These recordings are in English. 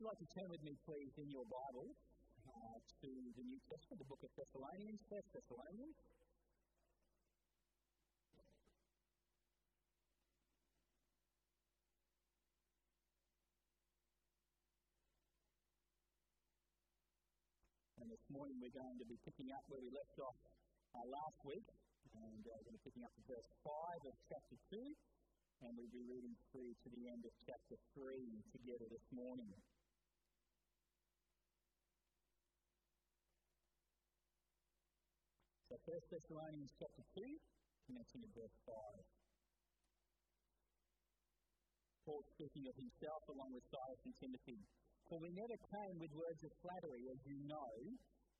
you like to turn with me, please, in your Bible uh, to the New Testament, the book of Thessalonians, First Thessalonians? And this morning we're going to be picking up where we left off uh, last week, and uh, we're going to be picking up at verse 5 of chapter 2, and we'll be reading through to the end of chapter 3 together this morning. So, 1 Thessalonians chapter 2, commencing at verse 5. Paul speaking of himself along with Silas and Timothy. For we never came with words of flattery, as you know,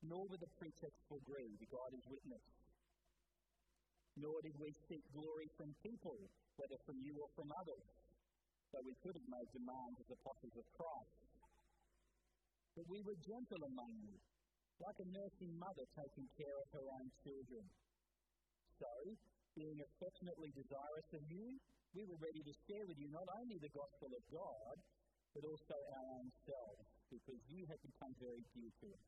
nor with a pretext for greed, God is witness. Nor did we seek glory from people, whether from you or from others, though we could have made demands as apostles of Christ. But we were gentle among you, like a nursing mother taking care of her own children. So, being affectionately desirous of you, we were ready to share with you not only the gospel of God, but also our own selves, because you have become very dear to us.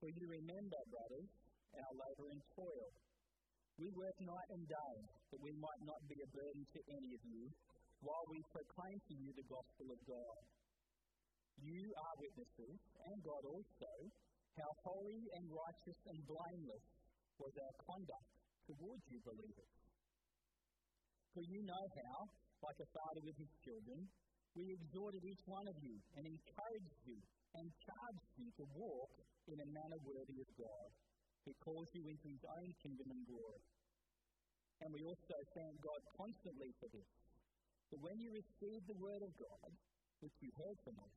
For you remember, brothers, our labour and toil. We work night and day, that we might not be a burden to any of you, while we proclaim to you the gospel of God. You are witnesses, and God also, how holy and righteous and blameless was our conduct towards you believers. For you know how, like a father with his children, we exhorted each one of you and encouraged you and charged you to walk in a manner worthy of God, who calls you into his own kingdom and glory. And we also thank God constantly for this. That when you received the word of God, which you heard from us,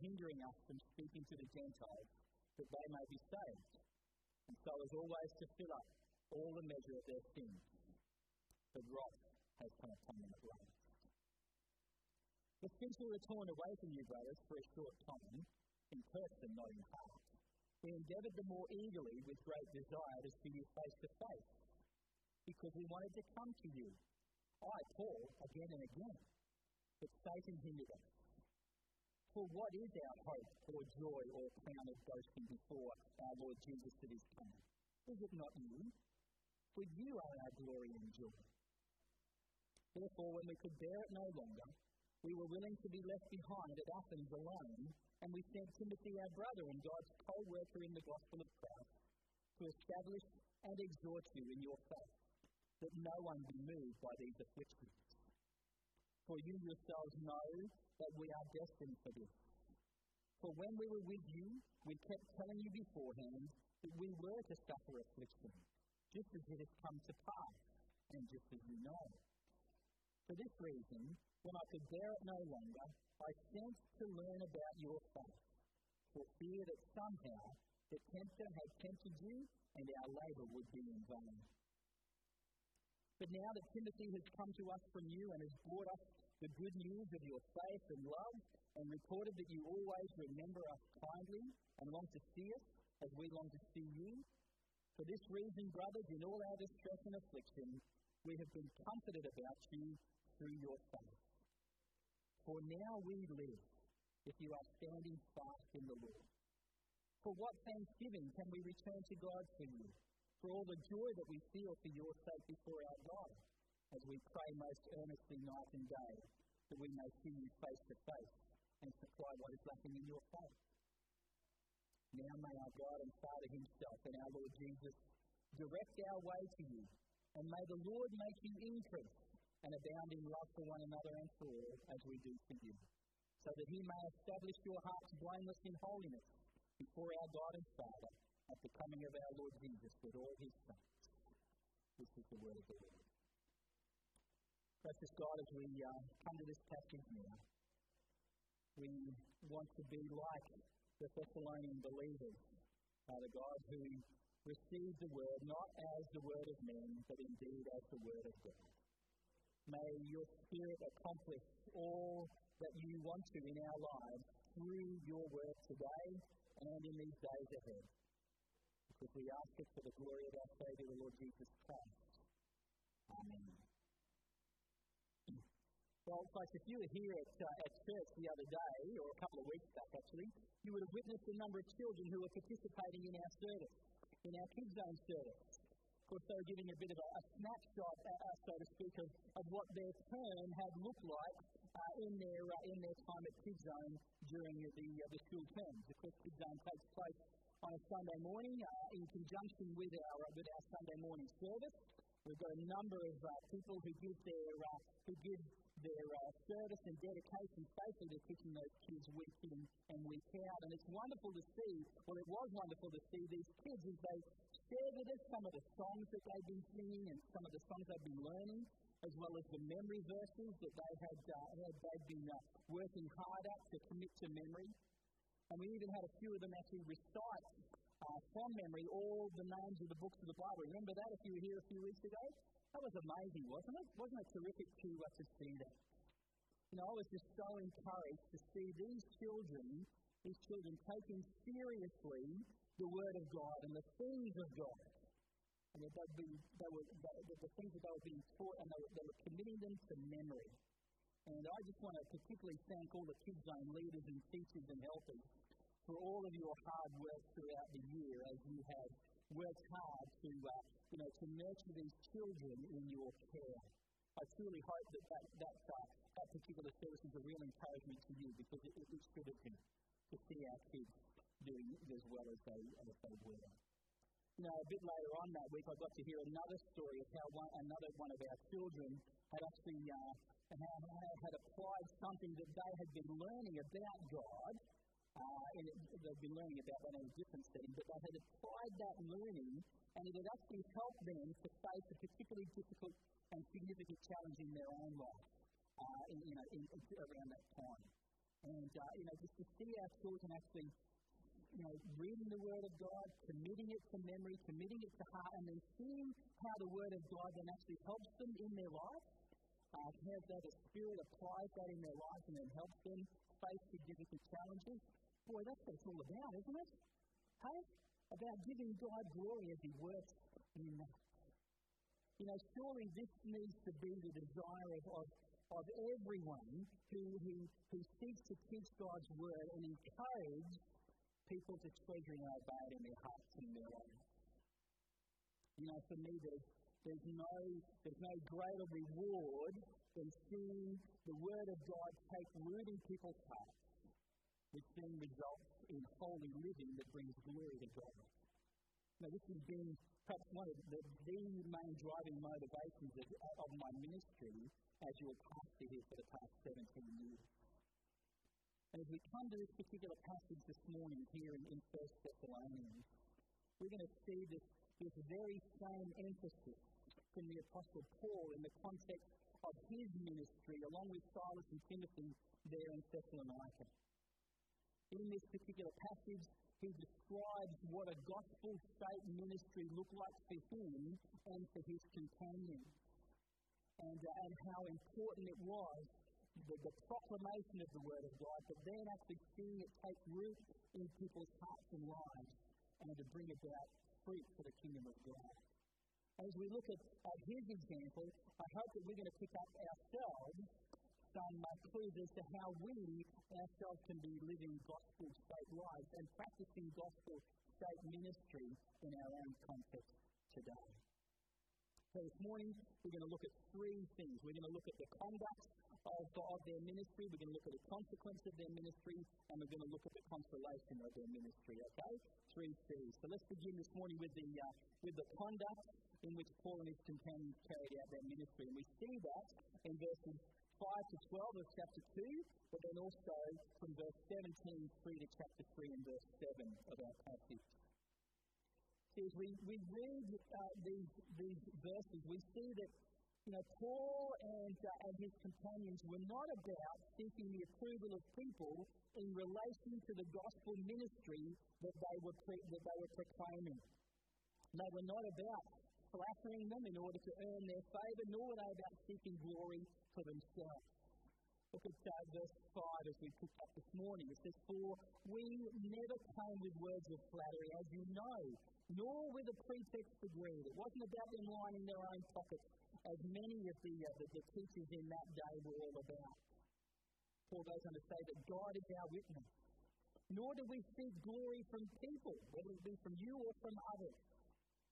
hindering us from speaking to the Gentiles that they may be saved, and so as always to fill up all the measure of their sins. But wrath has come upon them at last. Since we were torn away from you, brothers, for a short time, in person, not in heart, we endeavoured the more eagerly with great desire to see you face to face, because we wanted to come to you. I, Paul, again and again, but Satan hindered us. For what is our hope or joy or crown of boasting before our Lord Jesus at his coming? Is it not you? For you are our glory and joy. Therefore, when we could bear it no longer, we were willing to be left behind at Athens alone, and we sent Timothy, our brother and God's co worker in the gospel of Christ, to establish and exhort you in your faith, that no one be moved by these afflictions. For you yourselves know that we are destined for this. For when we were with you, we kept telling you beforehand that we were to suffer affliction, just as it has come to pass, and just as you know. For this reason, when I could bear it no longer, I sent to learn about your faith, for fear that somehow the tempter had tempted you, and our labour would be in vain. But now that Timothy has come to us from you and has brought us the good news of your faith and love, and recorded that you always remember us kindly and long to see us as we long to see you, for this reason, brothers, in all our distress and affliction, we have been comforted about you through your faith. For now we live, if you are standing fast in the Lord. For what thanksgiving can we return to God for you, for all the joy that we feel for your sake before our God, as we pray most earnestly night and day, that we may see you face to face, and supply what is lacking in your faith. Now may our God and Father Himself and our Lord Jesus direct our way to you, and may the Lord make you increase and abound in love for one another and for all, as we do for you, so that He may establish your hearts blameless in holiness before our God and Father at the coming of our Lord Jesus with all His saints. This is the word of the Lord. Precious God, as we uh, come to this passage now, we want to be like the Thessalonian believers, Father God, who received the word not as the word of men, but indeed as the word of God. May your Spirit accomplish all that you want to in our lives through your word today and in these days ahead. Because we ask it for the glory of our Saviour, the Lord Jesus Christ. Amen. Well, if you were here at, uh, at church the other day, or a couple of weeks back actually, you would have witnessed a number of children who were participating in our service, in our Kids Zone service. Of course, they were giving a bit of a, a snapshot, uh, uh, so to speak, of, of what their term had looked like uh, in, their, uh, in their time at Kids Zone during the, uh, the school terms. Of course, Kids Zone takes place on a Sunday morning in conjunction with our, with our Sunday morning service. We've got a number of people who give their, who give their uh, service and dedication faithfully to teaching those kids week in and week out. And it's wonderful to see, well, it was wonderful to see these kids as they shared with us some of the songs that they've been singing and some of the songs they've been learning, as well as the memory verses that they had, uh, had they've been uh, working hard at to commit to memory. And we even had a few of them actually recite uh, from memory all the names of the books of the Bible. Remember that if you were here a few weeks ago? That was amazing, wasn't it? Wasn't it terrific to, uh, to see that? You know, I was just so encouraged to see these children, these children taking seriously the Word of God and the things of God. And that they'd be, they were, they, the things that they were being taught and they were, they were committing them to memory. And I just want to particularly thank all the Kids Zone leaders and teachers and helpers for all of your hard work throughout the year as you have worked hard to, uh, you know, to nurture these children in your care. I truly hope that that, that, uh, that particular service is a real encouragement to you because it, it, it should to see our kids doing as well as they, as they were. You know, a bit later on that week, I got to hear another story of how one, another one of our children had actually uh, had applied something that they had been learning about God and it, they've been learning about that in a different setting, but they had applied that learning and it had actually helped them to face a particularly difficult and significant challenge in their own life uh, in, you know, in, around that time. And, uh, you know, just to see our children actually, you know, reading the Word of God, committing it to memory, committing it to heart, and then seeing how the Word of God then actually helps them in their life, uh, how that the Spirit applies that in their life and then helps them face significant challenges, Boy, that's what it's all about, isn't it? Hey? About giving God glory as He works in us. You know, surely this needs to be the desire of, of, of everyone who, who, who seeks to teach God's word and encourage people to treasure and obey it in their hearts and their lives. You know, for me, there's, there's, no, there's no greater reward than seeing the Word of God take root in people's hearts which then results in holy living that brings glory to God. Now, this has been perhaps one of the, the main driving motivations of, of my ministry as your pastor here for the past 17 years. And as we come to this particular passage this morning here in, in 1 Thessalonians, we're going to see this, this very same emphasis from the Apostle Paul in the context of his ministry, along with Silas and Timothy there in Thessalonica. In this particular passage, he describes what a gospel state ministry looked like for him and for his companions, and, uh, and how important it was the, the proclamation of the Word of God, but then actually seeing it take root in people's hearts and lives, and to bring about fruit for the kingdom of God. As we look at, at his example, I hope that we're going to pick up ourselves uh, clues as to how we ourselves can be living gospel state lives and practicing gospel state ministry in our own context today. So this morning we're going to look at three things. We're going to look at the conduct of, of their ministry. We're going to look at the consequence of their ministry, and we're going to look at the consolation of their ministry. Okay, three C's. So let's begin this morning with the uh, with the conduct in which Paul and his companions carried out their ministry, and we see that in verses 5 to 12 of chapter 2, but then also from verse 17 through to chapter 3 and verse 7 of our passage. As we, we read uh, these, these verses, we see that you know, Paul and, uh, and his companions were not about seeking the approval of people in relation to the gospel ministry that they were, pre- that they were proclaiming. They were not about flattering them in order to earn their favour, nor were they about seeking glory for themselves. Look at uh, verse 5 as we picked up this morning. It says, For we never came with words of flattery, as you know, nor with a pretext for greed. It wasn't about them lining their own pockets as many of the, uh, the, the teachers in that day were all about. Paul goes on to say that God is our witness. Nor do we seek glory from people, whether it be from you or from others.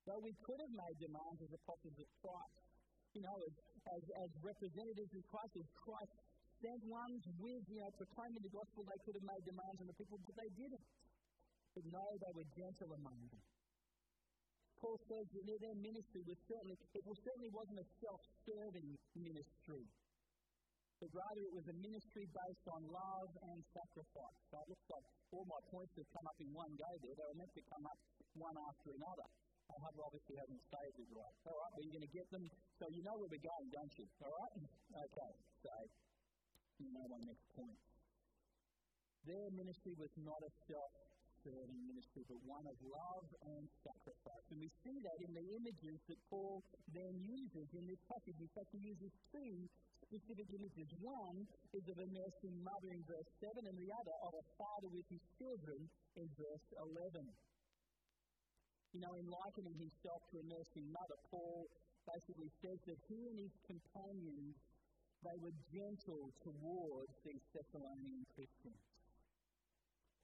Though we could have made demands as apostles of Christ, you know, as, as, as representatives of Christ, as Christ sent ones with, you know, proclaiming the gospel, they could have made demands on the people, but they didn't. But no, they were gentle among them. Paul says that their ministry was certainly, it was certainly wasn't a self-serving ministry, but rather it was a ministry based on love and sacrifice. So it looks like all my points have come up in one go there. They were meant to come up one after another. I have obviously hasn't saved it right. All right, but you're going to get them, so you know where we're going, don't you? All right? Okay, so you know my next point. Their ministry was not a self serving ministry, but one of love and sacrifice. And we see that in the images that Paul then uses in this passage. In fact, he uses two specific images. One is of a nursing mother in verse 7, and the other of a father with his children in verse 11. You know, in likening himself to a nursing mother, Paul basically says that he and his companions, they were gentle towards these Thessalonian Christians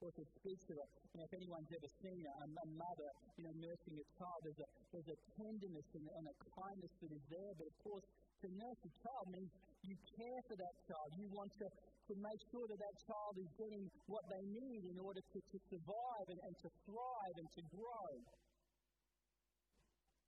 course, it speaks to us. You know, if anyone's ever seen a, a mother, you know, nursing a child, there's a, there's a tenderness and, and a kindness that is there. But of course, to nurse a child means you care for that child. You want to, to make sure that that child is getting what they need in order to, to survive and, and to thrive and to grow.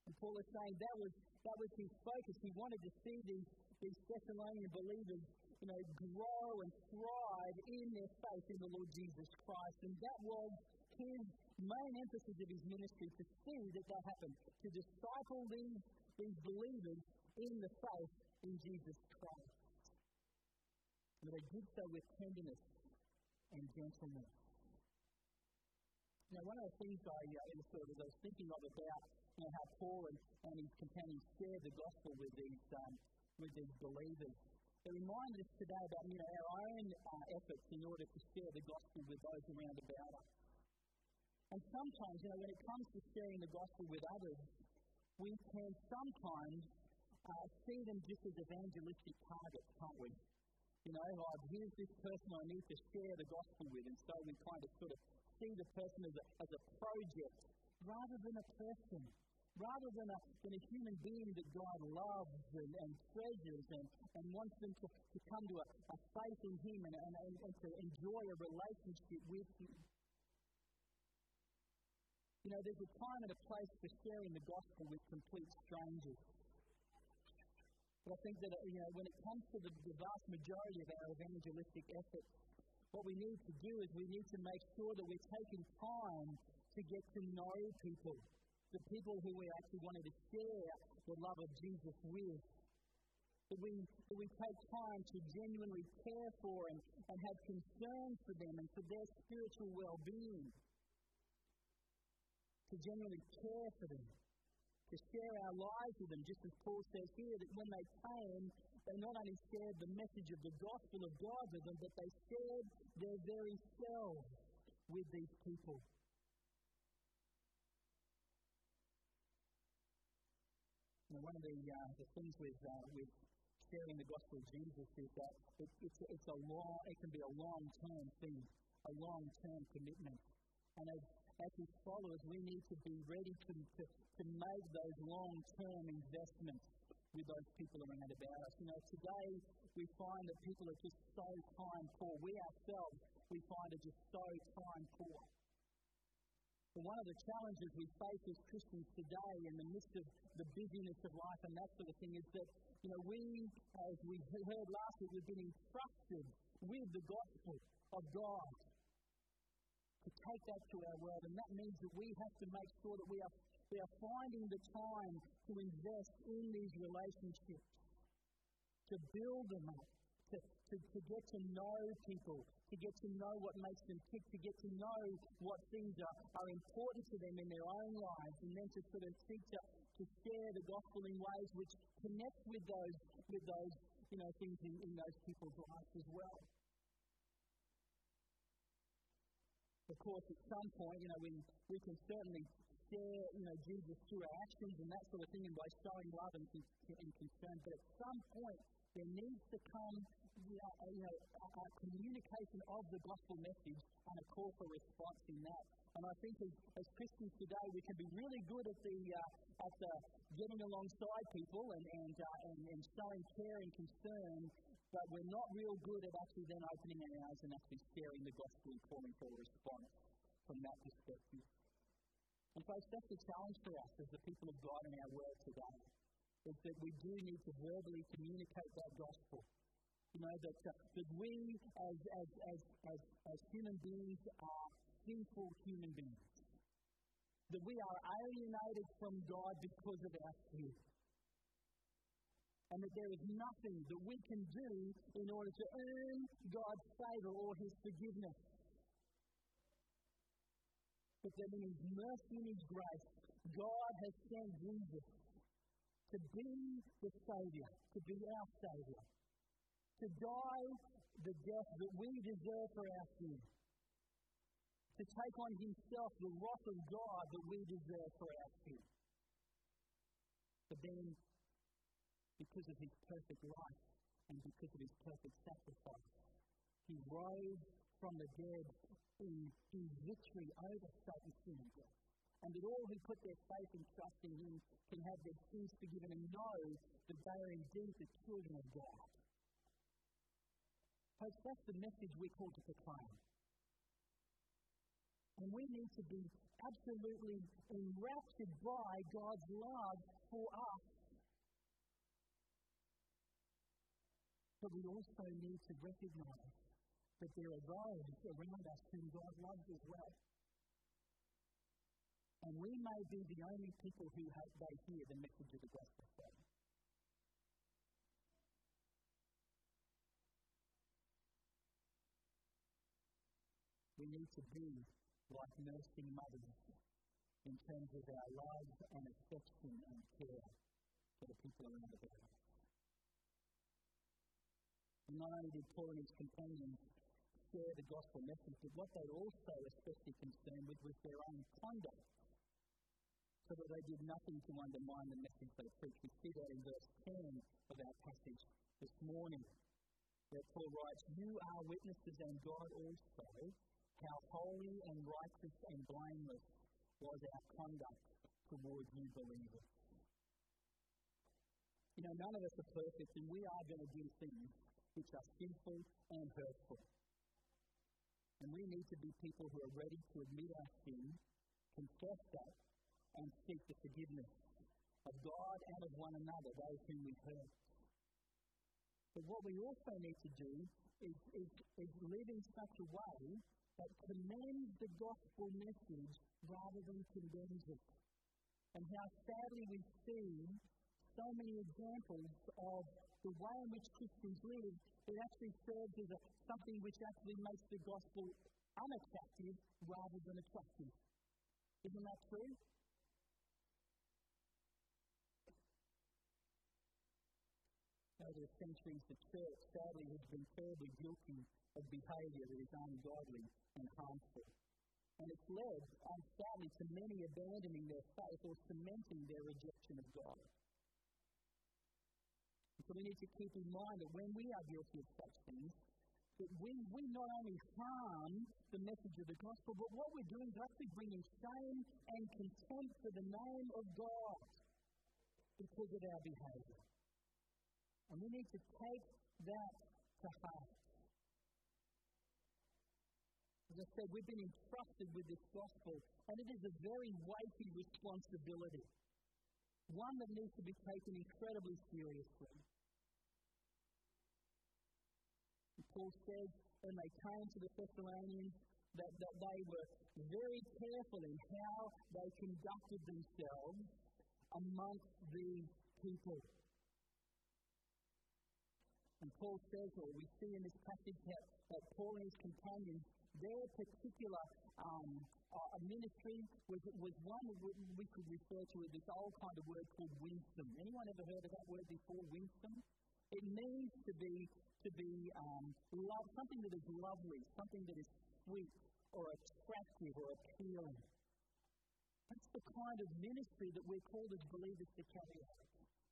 And Paul is saying that was, that was his focus. He wanted to see these, these Thessalonian believers you know, grow and thrive in their faith in the Lord Jesus Christ. And that was his main emphasis of his ministry to see that that happened, to disciple these, these believers in the faith in Jesus Christ. But they did so with tenderness and gentleness. Now, one of the things I, uh, sort of, I was thinking of about know, how Paul and, and his companions shared the gospel with these, um, with these believers. It reminds us today about you know, our own uh, efforts in order to share the gospel with those around about us. And sometimes, you know, when it comes to sharing the gospel with others, we can sometimes uh, see them just as evangelistic targets, can't we? You know, like, here's this person I need to share the gospel with, and so we kind of sort of see the person as a, as a project rather than a person rather than a, than a human being that God loves and, and treasures and, and wants them to, to come to a, a faith in Him and, and, and, and to enjoy a relationship with Him. You know, there's a time and a place for sharing the gospel with complete strangers. But I think that, you know, when it comes to the, the vast majority of our evangelistic efforts, what we need to do is we need to make sure that we're taking time to get to know people the people who we actually wanted to share the love of Jesus with. That we, that we take time to genuinely care for and, and have concern for them and for their spiritual well being. To genuinely care for them. To share our lives with them, just as Paul says here, that when they came, they not only shared the message of the gospel of God with them, but they shared their very selves with these people. Know, one of the, uh, the things with, uh, with sharing the gospel of Jesus is that it, it's, it's a long, it can be a long term thing, a long term commitment. And as, as his followers, we need to be ready to, to, to make those long term investments with those people around about us. You know, today we find that people are just so time poor. We ourselves, we find are just so time poor. One of the challenges we face as Christians today in the midst of the busyness of life and that sort of thing is that, you know, we, as we heard last week, we've been entrusted with the gospel of God to take that to our world. And that means that we have to make sure that we are, we are finding the time to invest in these relationships, to build them up, to, to, to get to know people, to get to know what makes them tick, to get to know what things are, are important to them in their own lives, and then to sort of seek to, to share the gospel in ways which connect with those, with those you know, things in, in those people's lives as well. Of course, at some point, you know, we, we can certainly share, you know, Jesus through our actions and that sort of thing and by showing love and, and concern. But at some point, there needs to come you know, a, communication of the gospel message and a call for response in that. And I think as, as Christians today, we can be really good at the uh, at the getting alongside people and and, uh, and and showing care and concern, but we're not real good at actually then opening our eyes and actually sharing the gospel and calling for a response from that perspective. And folks, that's the challenge for us as the people of God in our world today, is that we do need to verbally communicate that gospel. You know, that, that we as, as, as, as, as human beings are sinful human beings. That we are alienated from God because of our sin. And that there is nothing that we can do in order to earn God's favour or His forgiveness. But that in His mercy and His grace, God has sent Jesus to be the Saviour, to be our Saviour to die the death that we deserve for our sin, to take on himself the wrath of God that we deserve for our sin. But then, because of his perfect life and because of his perfect sacrifice, he rose from the dead in, in victory over Satan's sin and death. And that all who put their faith and trust in him can have their sins forgiven and know that they are indeed the children of God. Folks, that's the message we're called to proclaim. And we need to be absolutely enraptured by God's love for us. But we also need to recognize that there are those around us whom God loves as well. And we may be the only people who have, they hear the message of the gospel. Need to be like nursing mothers in terms of our love and affection and care for the people around us. Not only did Paul and his companions share the gospel message, but what they also especially concerned with was their own conduct. So that they did nothing to undermine the message they preached. We see that in verse 10 of our passage this morning, where Paul writes, You are witnesses, and God also, how holy and righteous and blameless was our conduct towards you believers. You know, none of us are perfect, and we are going to do things which are sinful and hurtful. And we need to be people who are ready to admit our sin, confess that, and seek the forgiveness of God and of one another, those whom we hurt. But what we also need to do is, is, is live in such a way that commends the gospel message rather than condemns it. And how sadly we see so many examples of the way in which Christians live, it actually serves as a, something which actually makes the gospel unattractive rather than attractive. Isn't that true? Over the centuries, the church sadly has been terribly guilty of behaviour that is ungodly and harmful. And it's led, sadly, to many abandoning their faith or cementing their rejection of God. So we need to keep in mind that when we are guilty of such things, that we, we not only harm the message of the gospel, but what we're doing is actually bringing shame and contempt for the name of God because of our behaviour. And we need to take that to heart. As I said, we've been entrusted with this gospel, and it is a very weighty responsibility, one that needs to be taken incredibly seriously. Paul says when they came to the Thessalonians that, that they were very careful in how they conducted themselves amongst the people. And Paul says, or we see in this passage that, that Paul and his companions, their particular um, uh, ministry was, was one we could refer to as this old kind of word called winsome. Anyone ever heard of that word before, winsome? It means to be to be um, love, something that is lovely, something that is sweet or attractive or appealing. That's the kind of ministry that we're called as believers to carry out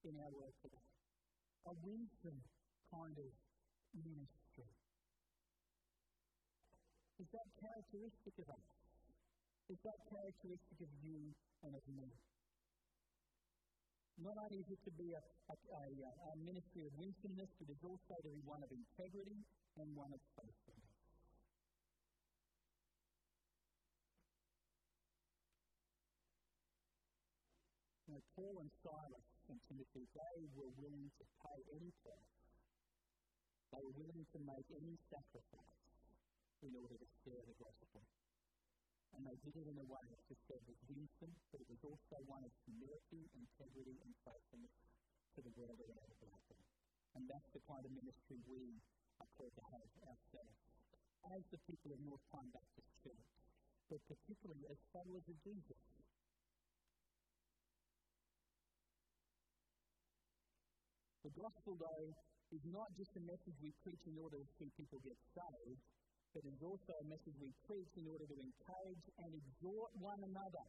in our work today. A winsome kind of ministry. Is that characteristic of us? Is that characteristic of you and of me? Not only is it to be a, a, a, uh, a ministry of winsomeness, but it's also to be one of integrity and one of faithfulness. Paul and Silas and Timothy, they were willing to pay any price. Were willing to make any sacrifice in order to share the gospel. And they did it in a way that just said was wisdom, but it was also one of humility, integrity, and faithfulness to the world around about them. And that's the kind of ministry we are called to have ourselves as the people of North Pine Baptist Church, but particularly as followers of Jesus. The gospel, though, is not just a message we preach in order to see people get saved, but it is also a message we preach in order to encourage and exhort one another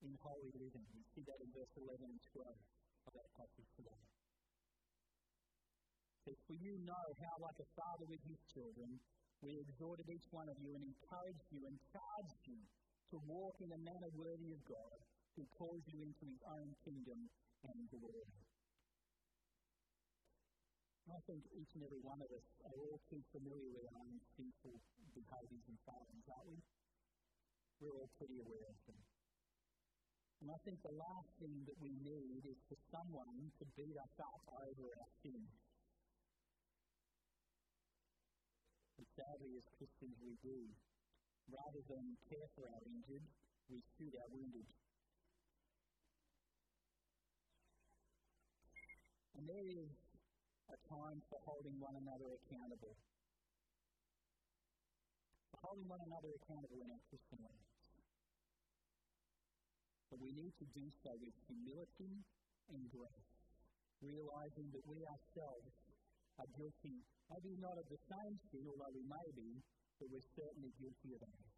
in holy living. We see that in verse 11 and 12 of that passage today. It For you know how, like a father with his children, we exhorted each one of you and encouraged you and charged you to walk in a manner worthy of God, who calls you into his own kingdom and glory. I think each and every one of us are all too familiar with our sinful behaviours and failings, aren't we? We're all pretty aware of them. And I think the last thing that we need is for someone to beat us up over our sins. But sadly, as Christians, we do. Rather than care for our injured, we shoot our wounded. And there is a time for holding one another accountable. For holding one another accountable in our Christian lives. But we need to do so with humility and grace, realizing that we ourselves are guilty, maybe not of the same sin, although we may be, but we're certainly guilty of ours.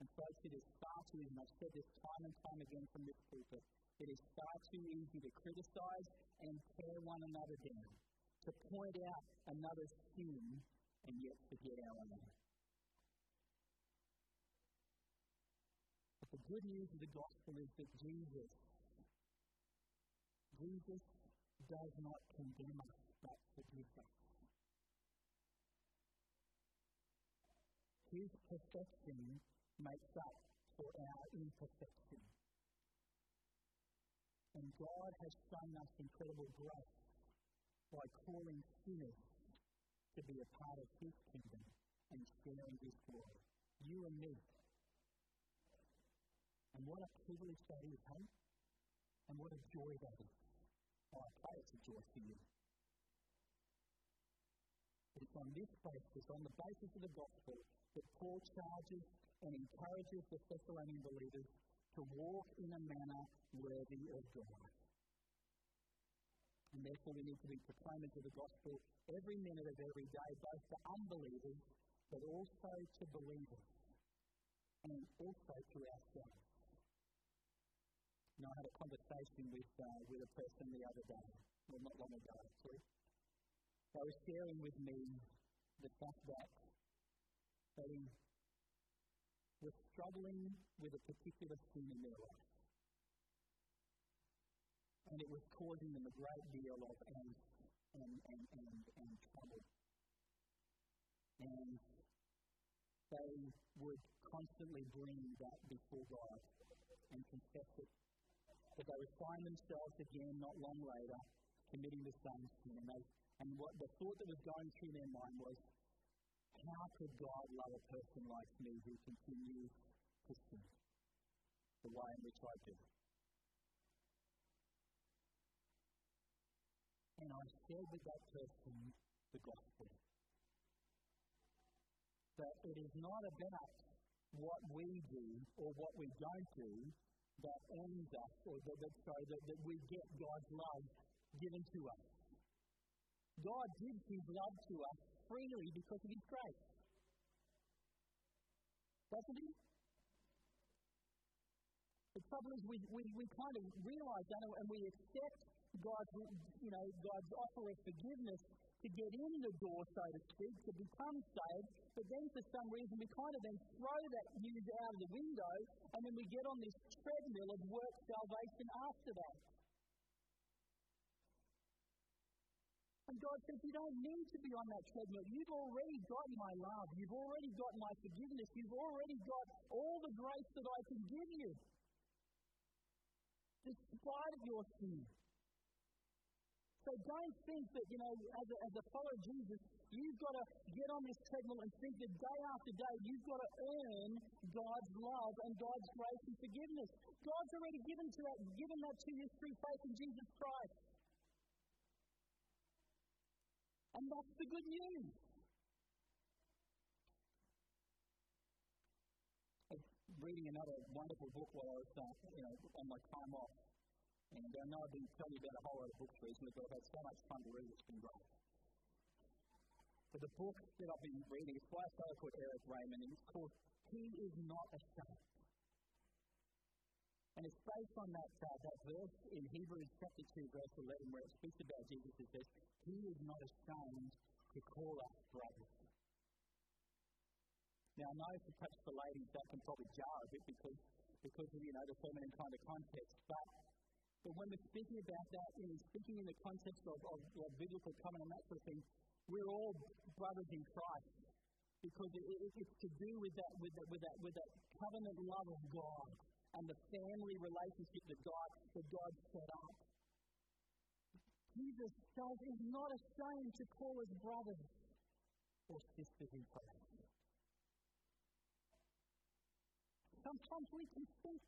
And folks, it is far too easy, and I've said this time and time again from this pulpit, it is far too easy to criticise and tear one another down, to point out another's sin and yet forget our own. But the good news of the gospel is that Jesus, Jesus does not condemn us, but forgives us. His perfection makes up for our imperfection. And God has shown us incredible grace by calling sinners to be a part of His kingdom and sharing His glory. You and me. And what a privilege that is? And what a joy that is. Oh, I pray it's a joy for you. It's on this basis, on the basis of the gospel, that Paul charges and encourages the Thessalonian believers to walk in a manner worthy of God. And therefore, we need to be proclaimers of the gospel every minute of every day, both to unbelievers, but also to believers, and also to ourselves. You know, I had a conversation with, uh, with a person the other day, well, not long ago, actually. They were sharing with me the fact that they were struggling with a particular sin in their life. And it was causing them a great deal of angst and, and, and, and trouble. And they would constantly bring that before God and confess it. But they would find themselves again not long later committing the same sin. And, they, and what the thought that was going through their mind was, how could God love a person like me who continues to sin the way in which I do? And I shared with that person the gospel. That it is not about what we do or what we don't do that earns us, or that, that, sorry, that, that we get God's love given to us. God gives His love to us freely because of His grace. Doesn't He? The trouble is, we, we, we kind of realize that and we accept God's, you know, God's offer of forgiveness to get in the door, so to speak, to become saved, but then for some reason we kind of then throw that news out of the window and then we get on this treadmill of work salvation after that. And God says, You don't need to be on that treadmill. You've already got my love. You've already got my forgiveness. You've already got all the grace that I can give you. Despite your sin. So don't think that, you know, as a, as a follower of Jesus, you've got to get on this treadmill and think that day after day you've got to earn God's love and God's grace and forgiveness. God's already given, to that, given that to you through faith in Jesus Christ. And that's the good news. reading another wonderful book while I was uh, you know, on my time off. And I know I've been telling you about a whole lot of books recently, but I've had so much fun to read, it's been great. But the book that I've been reading is by a fellow called Erik Raymond, and it's called He is Not Ashamed. And it's based on that, uh, that verse in Hebrews chapter 2, verse 11, where it speaks about Jesus. It says, He is not ashamed to call us brothers. Now, I know for perhaps the ladies that can probably jar a bit because, because of, you know, the feminine kind of context, but but when we're speaking about that, know, speaking in the context of, of, of biblical covenant and that sort of thing, we're all brothers in Christ because it, it, it's to do with that, with that, with that, with that covenant love of God and the family relationship that God that God set up. Jesus says is not ashamed to call us brothers or sisters in Christ. Sometimes we can think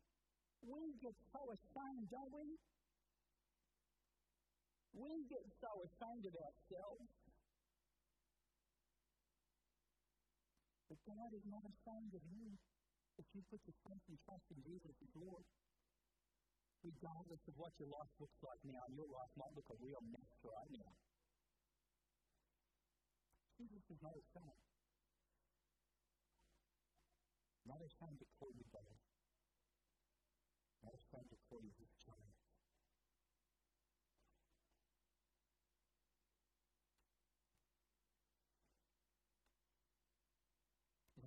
we get so ashamed, don't we? We get so ashamed of ourselves. But God is not ashamed of you if you put your faith and trust in Jesus as Lord. Regardless of what your life looks like now, your life might look a real mess right now. Jesus is not ashamed. Not ashamed to call you our friend according to his child.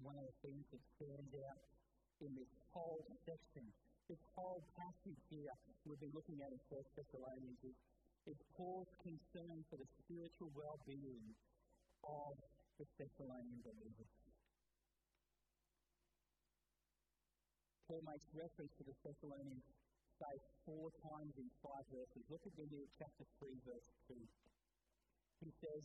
One of the things that stands out in this whole section, this whole passage here we've been looking at in First Thessalonians is, is Paul's concern for the spiritual well-being of the Thessalonian believers. Paul makes reference to the Thessalonians faith four times in five verses. Look at the chapter 3, verse 2. He says,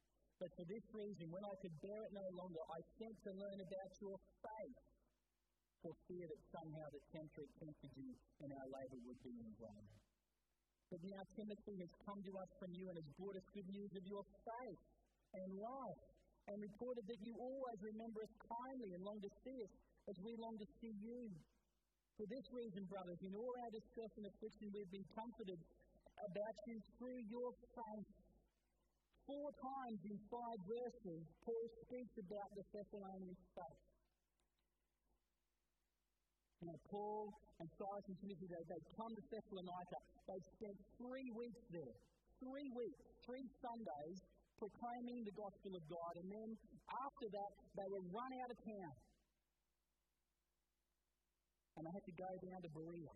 But for this reason, when I could bear it no longer, I sent to learn about your faith, for fear that somehow the tempted you, and our labour would be in vain. But now Timothy has come to us from you and has brought us good news of your faith and love, and reported that you always remember us kindly and long to see us as we long to see you. For this reason, brothers, in all our distress and affliction, we've been comforted about you through your faith. Four times in five verses, Paul speaks about the Thessalonian faith. Now, Paul and Silas and Timothy, they, they'd come to Thessalonica. They'd spent three weeks there. Three weeks, three Sundays, proclaiming the gospel of God. And then after that, they were run out of town. And they had to go down to Berea.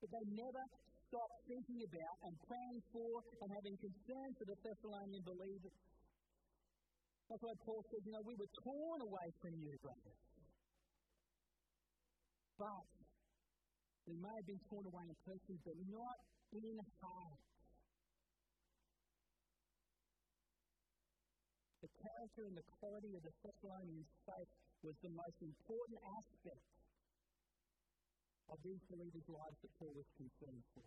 But they never stopped thinking about and praying for and having concern for the Thessalonian believers. That's why Paul says, you know, we were torn away from you, brothers. But we may have been torn away in person, but not in heart. The character and the quality of the Thessalonian faith was the most important aspect of these believers' lives that Paul was concerned for.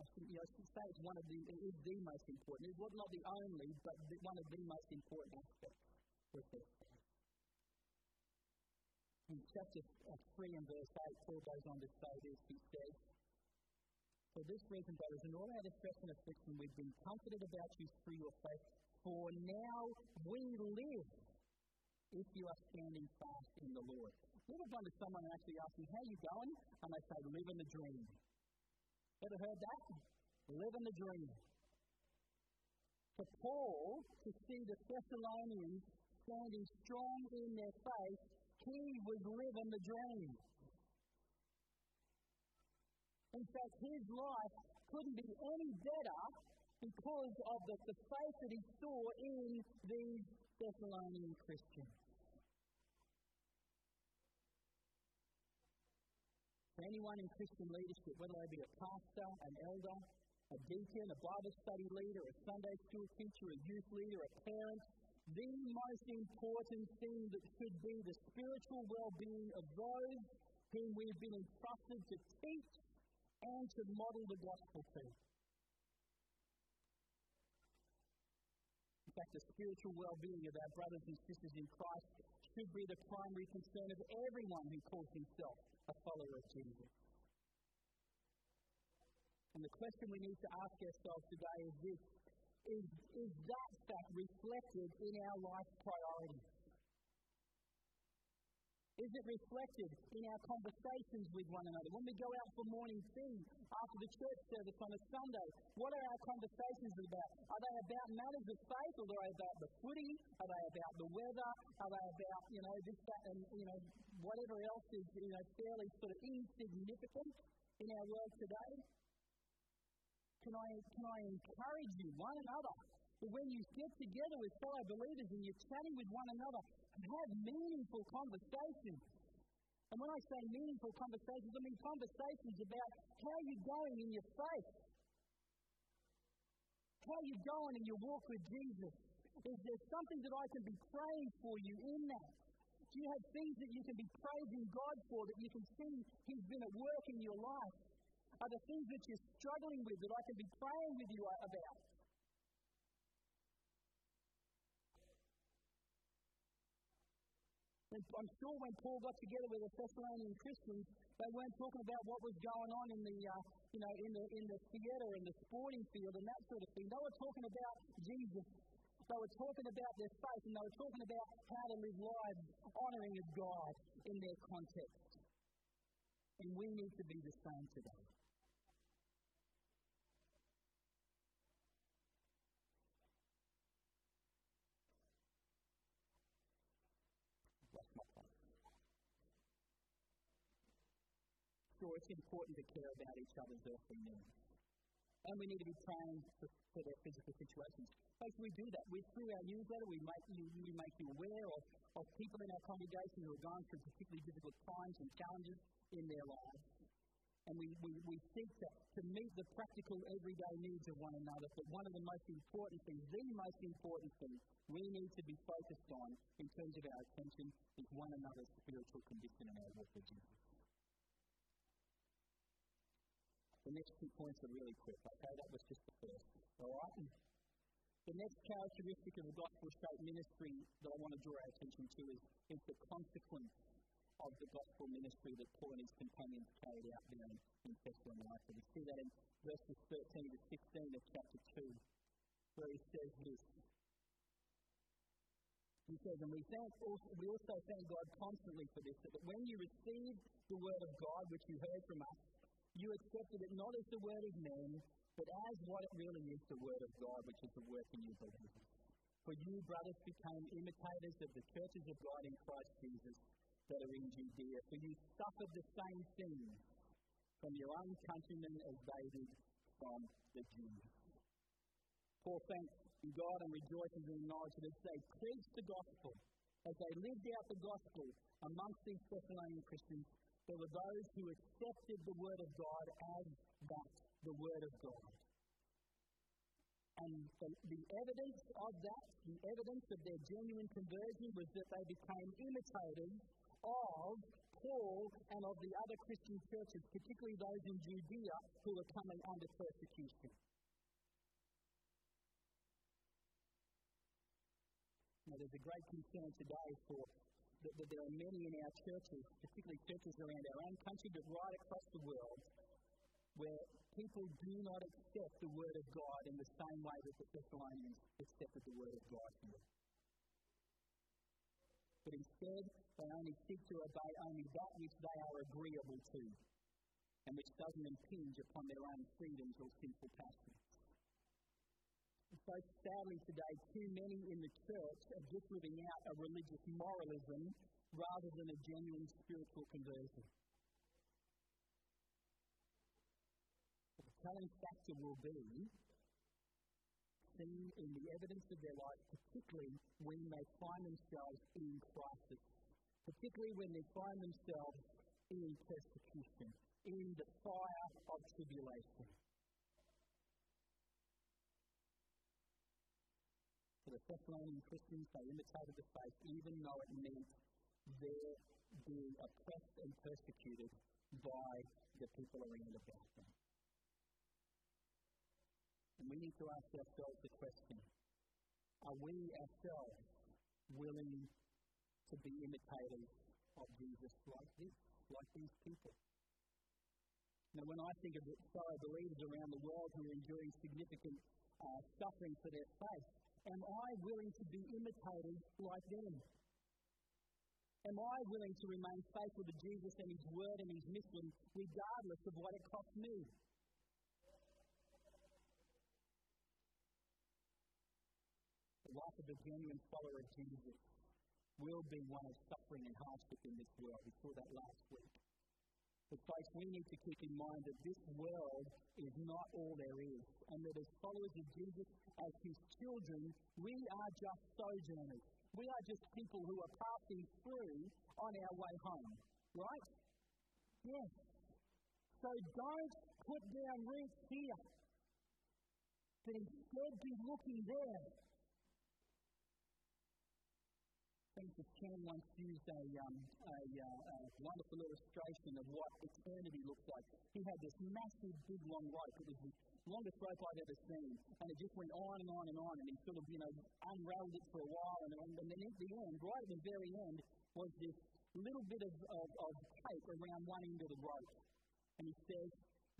I think, you know, I say it's one of the, it is the most important. It was not the only, but the, one of the most important aspects with this. In chapter uh, 3 and verse 8, Paul goes on to say this. He says, For this reason, brothers, in all our distress and affliction, we've been comforted about you through your faith. For now we live if you are standing fast in the Lord. You ever gone to someone and actually ask them, How you going? And they say, Living the dream. Ever heard that? Living the dream. For Paul to see the Thessalonians standing strong in their faith, he was living the dream. In fact, his life couldn't be any better because of the, the faith that he saw in these Thessalonian Christians. For anyone in Christian leadership, whether they be a pastor, an elder, a deacon, a Bible study leader, a Sunday school teacher, a youth leader, a parent, the most important thing that should be the spiritual well being of those whom we've been entrusted to teach and to model the gospel to. In fact, the spiritual well being of our brothers and sisters in Christ should be the primary concern of everyone who calls himself a follower of Jesus. And the question we need to ask ourselves today is this is, is that fact reflected in our life priorities? Is it reflected in our conversations with one another? When we go out for morning tea after the church service on a Sunday, what are our conversations about? Are they about matters of faith or are they about the footy? Are they about the weather? Are they about, you know, this, that, and, you know, whatever else is, you know, fairly sort of insignificant in our world today? Can I, can I encourage you, one another, that when you get together with fellow believers and you're chatting with one another, have meaningful conversations. And when I say meaningful conversations, I mean conversations about how you're going in your faith, how you're going in your walk with Jesus. Is there something that I can be praying for you in that? Do you have things that you can be praising God for that you can see He's been at work in your life? Are there things that you're struggling with that I can be praying with you about? I'm sure when Paul got together with the Thessalonian Christians, they weren't talking about what was going on in the, uh, you know, in the in the theatre and the sporting field and that sort of thing. They were talking about Jesus. They were talking about their faith, and they were talking about how to live lives honouring of God in their context. And we need to be the same today. It's important to care about each other's earthly needs. And we need to be praying for, for their physical situations. Basically, we do that. We, through our newsletter, we make you, we make you aware of, of people in our congregation who are going through particularly difficult times and challenges in their lives. And we, we, we seek to, to meet the practical everyday needs of one another. But one of the most important things, the most important thing we need to be focused on in terms of our attention is one another's spiritual condition and our walk with Jesus. The next two points are really quick, okay? That was just the first. All right? The next characteristic of the gospel shaped ministry that I want to draw our attention to is, is the consequence of the gospel ministry that Paul and his companions carried out there in, in Thessalonica. We see that in verses 13 to 16 of chapter 2. where he says this. He says, and we, thank also, we also thank God constantly for this, that when you received the word of God, which you heard from us, you accepted it not as the word of men, but as what it really is, the word of God, which is the work in believers. For you, brothers, became imitators of the churches of God in Christ Jesus that are in Judea. For you suffered the same things from your own countrymen as they did from the Jews. Paul thanks God and rejoices in the knowledge that as they preached the gospel, as they lived out the gospel amongst these Thessalonian Christians, there were those who accepted the word of God as that, the word of God. And the, the, evidence of that, the evidence of their genuine conversion, was that they became imitators of Paul and of the other Christian churches, particularly those in Judea who were coming under persecution. Now, there's a great concern today for that, that there are many in our churches, particularly churches around our own country, but right across the world, where people do not accept the Word of God in the same way that the Thessalonians accepted the Word of God here. But instead, they only seek to obey only that which they are agreeable to, and which doesn't impinge upon their own freedoms or sinful passions. So sadly today, too many in the church are just living out a religious moralism rather than a genuine spiritual conversion. The telling factor will be seen in the evidence of their life, particularly when they find themselves in crisis, particularly when they find themselves in persecution, in the fire of tribulation. For the Thessalonian Christians, they imitated the faith even though it meant their being oppressed and persecuted by the people around about them. And we need to ask ourselves the question are we ourselves willing to be imitators of Jesus like this, like these people? Now, when I think of fellow believers around the world who are enduring significant uh, suffering for their faith, am I willing to be imitated like them? Am I willing to remain faithful to Jesus and His Word and His mission, regardless of what it costs me? The life of a genuine follower of Jesus will be one of suffering and hardship in this world. We saw that last week. But, place we need to keep in mind that this world is not all there is, and that as followers of Jesus, as his children, we are just sojourners. We are just people who are passing through on our way home. Right? Yes. So don't put down roots here, but instead be looking there Francis Chan once used a, um, a, uh, a, wonderful illustration of what eternity looks like. He had this massive, big, long rope. It was the longest rope I'd ever seen. And it just went on and on and on. And he sort of, you know, unraveled it for a while. And, and then at the end, right at the very end, was this little bit of, of, of tape around one end of the rope. And he says,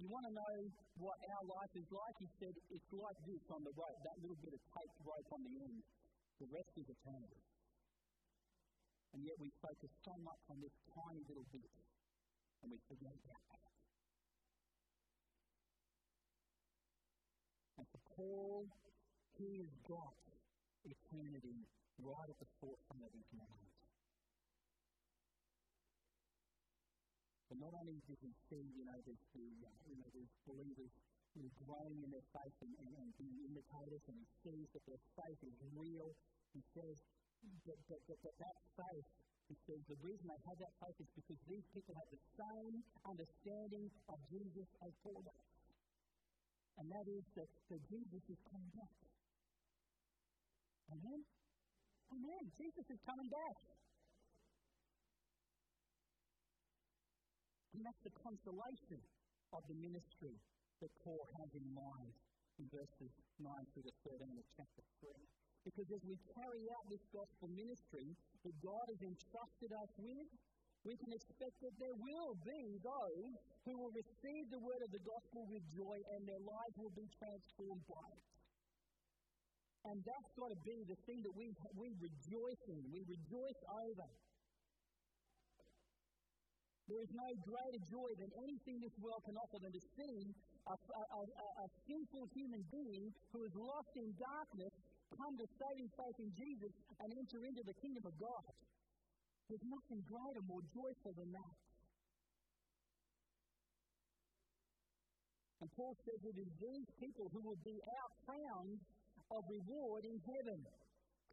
you want to know what our life is like? He said, it's like this on the rope, that little bit of taped rope on the end. The rest is eternity. And yet we focus so much on this tiny little bit and we forget about that. And for Paul, he has got eternity right at the forefront of his mind. But not only did he see, you know, these, the, uh, you know, these believers who are growing in their faith and, and, and being imitators, and he sees that their faith is real, he says, that, that, that, that, that faith, says, the reason they have that faith is because these people have the same understanding of Jesus as Paul does. And that is that, that Jesus is coming back. Amen? Amen. Jesus is coming back. And that's the consolation of the ministry that Paul has in mind in verses 9 through to 13 of chapter 3. Because as we carry out this gospel ministry that God has entrusted us with, we can expect that there will be those who will receive the word of the gospel with joy and their lives will be transformed by it. And that's got to be the thing that we, we rejoice in, we rejoice over. There is no greater joy than anything this world can offer than to see a, a, a, a sinful human being who is lost in darkness come to saving faith in Jesus and enter into the kingdom of God. There's nothing greater, more joyful than that. And Paul says it is these people who will be our crowns of reward in heaven.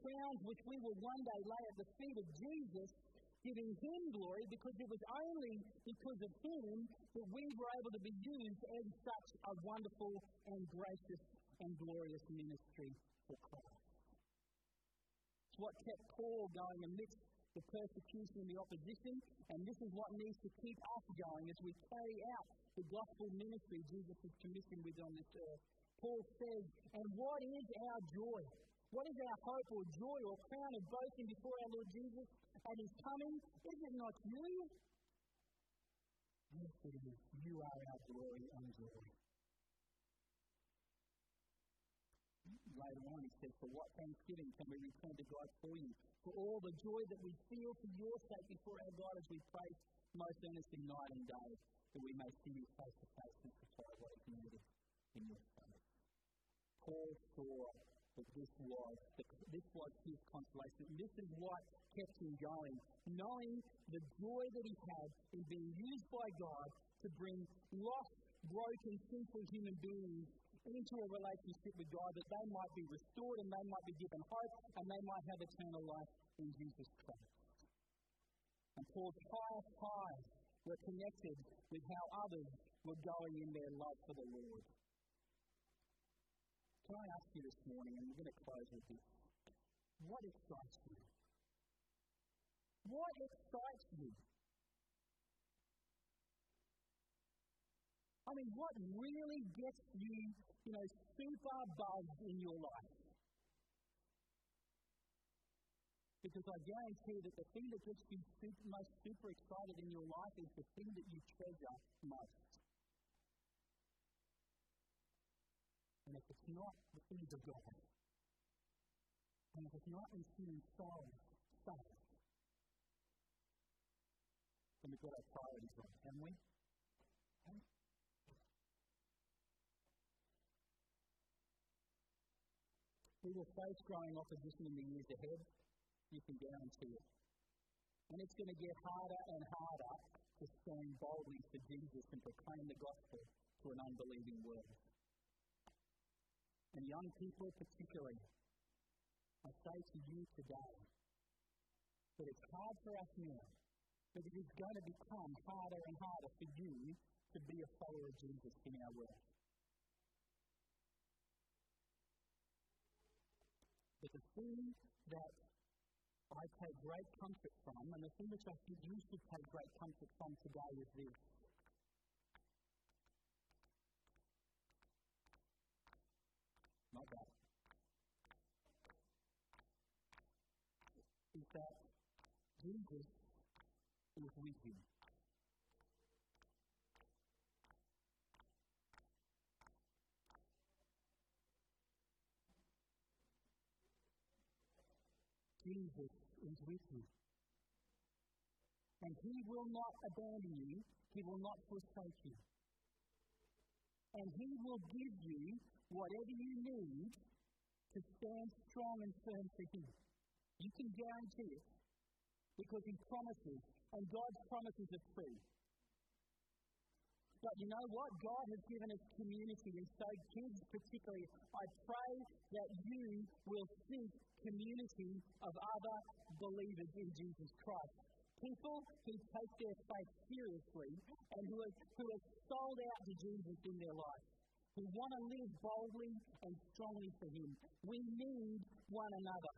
Crowns which we will one day lay at the feet of Jesus, giving him glory because it was only because of him that we were able to be used in such a wonderful and gracious and glorious ministry It's what kept Paul going amidst the persecution and the opposition, and this is what needs to keep us going as we carry out the gospel ministry Jesus has commissioned with on this earth. Paul says, And what is our joy? What is our hope or joy or crown of boasting before our Lord Jesus at his coming? Is it not you? Yes, it is. You are our glory and joy. Later on, he says, For what thanksgiving can we return to God for you? For all the joy that we feel for your sake before our God as we pray most earnestly night and day, that we may see you face to face and supply what is needed in your faith. Paul saw that this was, this was his consolation. This is what kept him going, knowing the joy that he had in being used by God to bring lost, broken, sinful human beings into a relationship with God that they might be restored and they might be given hope and they might have eternal life in Jesus Christ. And Paul's highest highs were connected with how others were going in their love for the Lord. Can I ask you this morning, and we're going to close with this, what excites you? What excites you? I mean, what really gets you, you know, super buzzed in your life? Because I guarantee that the thing that gets you super, most super excited in your life is the thing that you treasure most. And if it's not the things of God, and if it's not in human souls saved, then we've got our priorities wrong, haven't we? We will face growing opposition in the years ahead, you can guarantee it. And it's going to get harder and harder to stand boldly for Jesus and proclaim the gospel to an unbelieving world. And young people, particularly, I say to you today that it's hard for us now, but it is going to become harder and harder for you to be a follower of Jesus in our world. But the thing that I take great comfort from, and the thing which I think you should take great comfort from today is this. Not that. Is that Jesus is with you. Jesus is with you. And He will not abandon you, He will not forsake you. And He will give you whatever you need to stand strong and firm for Him. You can guarantee it because He promises, and God's promises are true. But you know what? God has given us community, and so kids particularly, I pray that you will seek community of other believers in Jesus Christ. People who take their faith seriously and who are, who are sold out to Jesus in their life, who want to live boldly and strongly for Him. We need one another.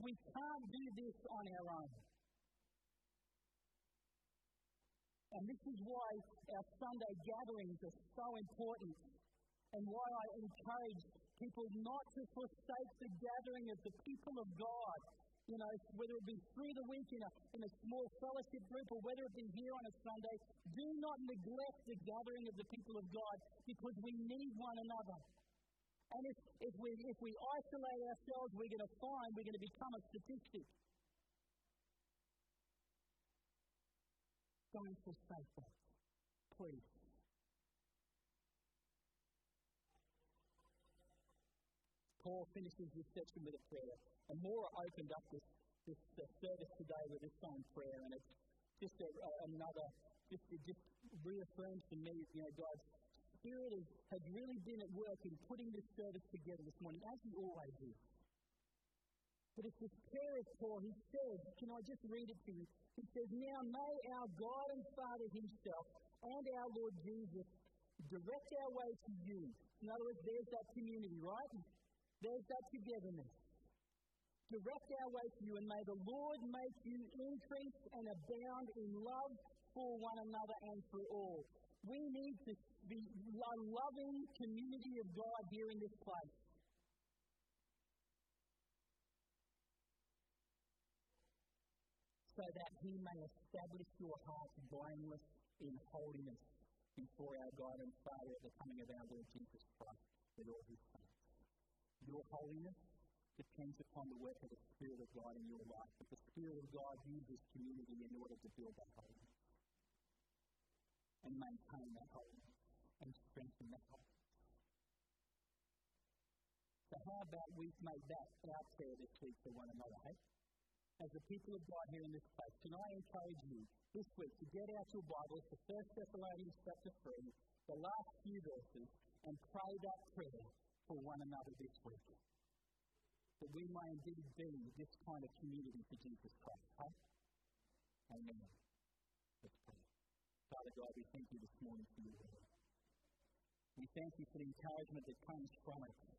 We can't do this on our own. And this is why our Sunday gatherings are so important and why I encourage people not to forsake the gathering of the people of God. You know, whether it be through the week in a, in a small fellowship group or whether it be here on a Sunday, do not neglect the gathering of the people of God because we need one another. And if, if, we, if we isolate ourselves, we're going to find we're going to become a statistic. Don't forsake that, please. Paul finishes this section with a prayer. And Maura opened up this, this uh, service today with this song, Prayer, and it's just a, a, another, just, it just reaffirms to me, you know, God's Spirit has, has really been at work in putting this service together this morning, as He always is. But it's this prayer of Paul. He says, can I just read it to you? He says, Now may our God and Father Himself and our Lord Jesus direct our way to you. In other words, there's that community, right? There's that togetherness. Direct our way to you, and may the Lord make you increase and abound in love for one another and for all. We need to be a loving community of God here in this place. So that he may establish your hearts blameless in holiness before our God and Father at the coming of our Lord Jesus Christ with all his saints. Your holiness depends upon the work of the Spirit of God in your life. But the Spirit of God uses community in order to build that holiness and maintain that holiness and strengthen that holiness. So how about we make that our prayer this week for one another, hey? As the people of God here in this place, can I encourage you this week to get out your Bibles to 1 Thessalonians chapter 3, the last few verses, and pray that prayer for one another this week. That we may indeed be this kind of community for Jesus Christ. Huh? Amen. Let's pray. Father God, we thank you this morning for your word. We thank you for the encouragement that comes from it.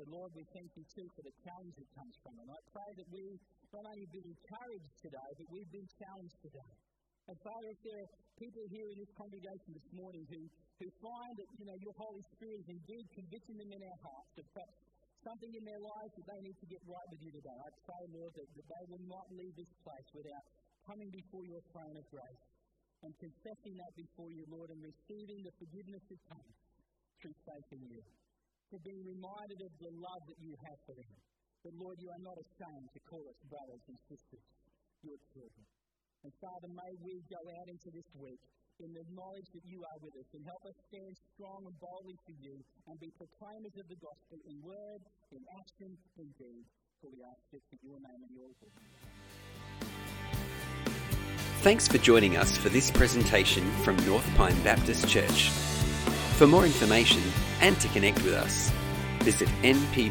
But Lord, we thank you too for the challenge that comes from it. And I pray that we not only be encouraged today, but we've been challenged today. And Father, if there are people here in this congregation this morning who, who find that, you know, your Holy Spirit is indeed convicting them in our hearts of perhaps something in their lives that they need to get right with you today, I pray, Lord, that, that they will not leave this place without coming before your throne of grace and confessing that before you, Lord, and receiving the forgiveness that comes through faith in you. For being reminded of the love that you have for them. But Lord, you are not ashamed to call us brothers and sisters, your children. And Father, may we go out into this week in the knowledge that you are with us and help us stand strong and boldly for you and be proclaimers of the gospel in word, in action, in deed. For we ask this in your name and your. Thanks for joining us for this presentation from North Pine Baptist Church. For more information and to connect with us, visit npbc.org.au.